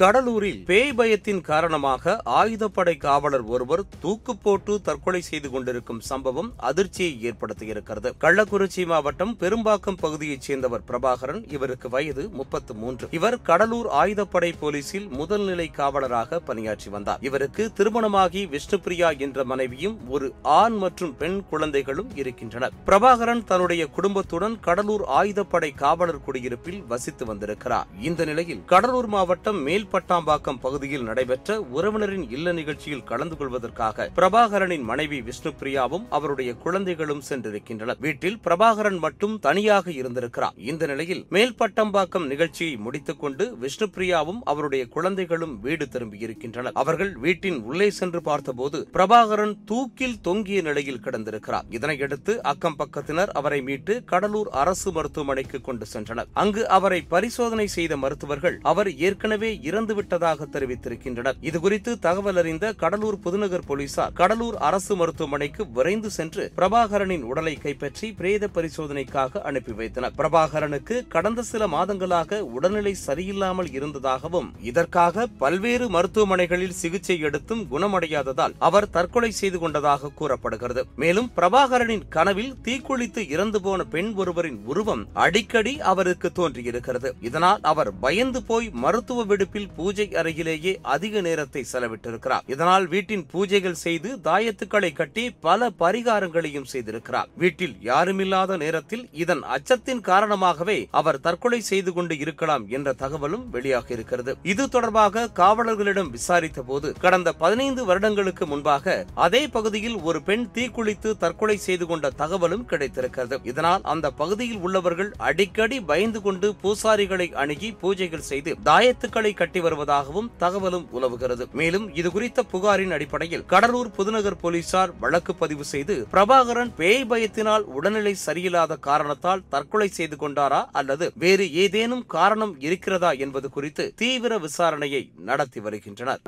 கடலூரில் பேய் பயத்தின் காரணமாக ஆயுதப்படை காவலர் ஒருவர் தூக்கு போட்டு தற்கொலை செய்து கொண்டிருக்கும் சம்பவம் அதிர்ச்சியை ஏற்படுத்தியிருக்கிறது. கள்ளக்குறிச்சி மாவட்டம் பெரும்பாக்கம் பகுதியைச் சேர்ந்தவர் பிரபாகரன் இவருக்கு வயது முப்பத்து மூன்று. இவர் கடலூர் ஆயுதப்படை போலீசில் முதல்நிலை காவலராக பணியாற்றி வந்தார். இவருக்கு திருமணமாகி விஷ்ணுபிரியா என்ற மனைவியும் ஒரு ஆண் மற்றும் பெண் குழந்தைகளும் இருக்கின்றனர். பிரபாகரன் தன்னுடைய குடும்பத்துடன் கடலூர் ஆயுதப்படை காவலர் குடியிருப்பில் வசித்து வந்திருக்கிறார். இந்த நிலையில் கடலூர் மாவட்டம் மேல் கீழ்பட்டாம்பாக்கம் பகுதியில் நடைபெற்ற உறவினரின் இல்ல நிகழ்ச்சியில் கலந்து கொள்வதற்காக பிரபாகரனின் மனைவி விஷ்ணுபிரியாவும் அவருடைய குழந்தைகளும் சென்றிருக்கின்றனர். வீட்டில் பிரபாகரன் மட்டும் தனியாக இருந்திருக்கிறார். இந்த நிலையில் மேல்பட்டம்பாக்கம் நிகழ்ச்சியை முடித்துக் கொண்டு விஷ்ணுபிரியாவும் அவருடைய குழந்தைகளும் வீடு திரும்பியிருக்கின்றனர். அவர்கள் வீட்டின் உள்ளே சென்று பார்த்தபோது பிரபாகரன் தூக்கில் தொங்கிய நிலையில் கிடந்திருக்கிறார். இதனையடுத்து அக்கம் பக்கத்தினர் அவரை மீட்டு கடலூர் அரசு மருத்துவமனைக்கு கொண்டு சென்றனர். அங்கு அவரை பரிசோதனை செய்த மருத்துவர்கள் அவர் ஏற்கனவே இறந்துவிட்டதாக தெரிவித்திருக்கின்றனர். இதுகுறித்து தகவல் அறிந்த கடலூர் புதுநகர் போலீசார் கடலூர் அரசு மருத்துவமனைக்கு விரைந்து சென்று பிரபாகரனின் உடலை கைப்பற்றி பிரேத பரிசோதனைக்காக அனுப்பி வைத்தனர். பிரபாகரனுக்கு கடந்த சில மாதங்களாக உடல்நிலை சரியில்லாமல் இருந்ததாகவும் இதற்காக பல்வேறு மருத்துவமனைகளில் சிகிச்சை எடுத்தும் குணமடையாததால் அவர் தற்கொலை செய்து கொண்டதாக கூறப்படுகிறது. மேலும் பிரபாகரனின் கனவில் தீக்குளித்து இறந்து போன பெண் ஒருவரின் உருவம் அடிக்கடி அவருக்கு தோன்றியிருக்கிறது. இதனால் அவர் பயந்து போய் மருத்துவ விடுப்பில் பூஜை அறையிலேயே அதிக நேரத்தை செலவிட்டிருக்கிறார். இதனால் வீட்டின் பூஜைகள் செய்து தாயத்துக்களை கட்டி பல பரிகாரங்களையும் செய்திருக்கிறார். வீட்டில் யாருமில்லாத நேரத்தில் இதன் அச்சத்தின் காரணமாகவே அவர் தற்கொலை செய்து கொண்டு இருக்கலாம் என்ற தகவலும் வெளியாக இருக்கிறது. இது தொடர்பாக காவலர்களிடம் விசாரித்த போது கடந்த பதினைந்து வருடங்களுக்கு முன்பாக அதே பகுதியில் ஒரு பெண் தீக்குளித்து தற்கொலை செய்து கொண்ட தகவலும் கிடைத்திருக்கிறது. இதனால் அந்த பகுதியில் உள்ளவர்கள் அடிக்கடி பயந்து கொண்டு பூசாரிகளை அணுகி பூஜைகள் செய்து தாயத்துக்களை கட்டி வருவதாகவும் தகவலும் உலவுகிறது மேலும் இது குறித்த புகாரின் அடிப்படையில் கடலூர் புதுநகர் போலீசார் வழக்கு பதிவு செய்து பிரபாகரன் பேய் பயத்தினால் உடல்நிலை சரியில்லாத காரணத்தால் தற்கொலை செய்து கொண்டாரா அல்லது வேறு ஏதேனும் காரணம் இருக்கிறதா என்பது குறித்து தீவிர விசாரணையை நடத்தி வருகின்றனர்.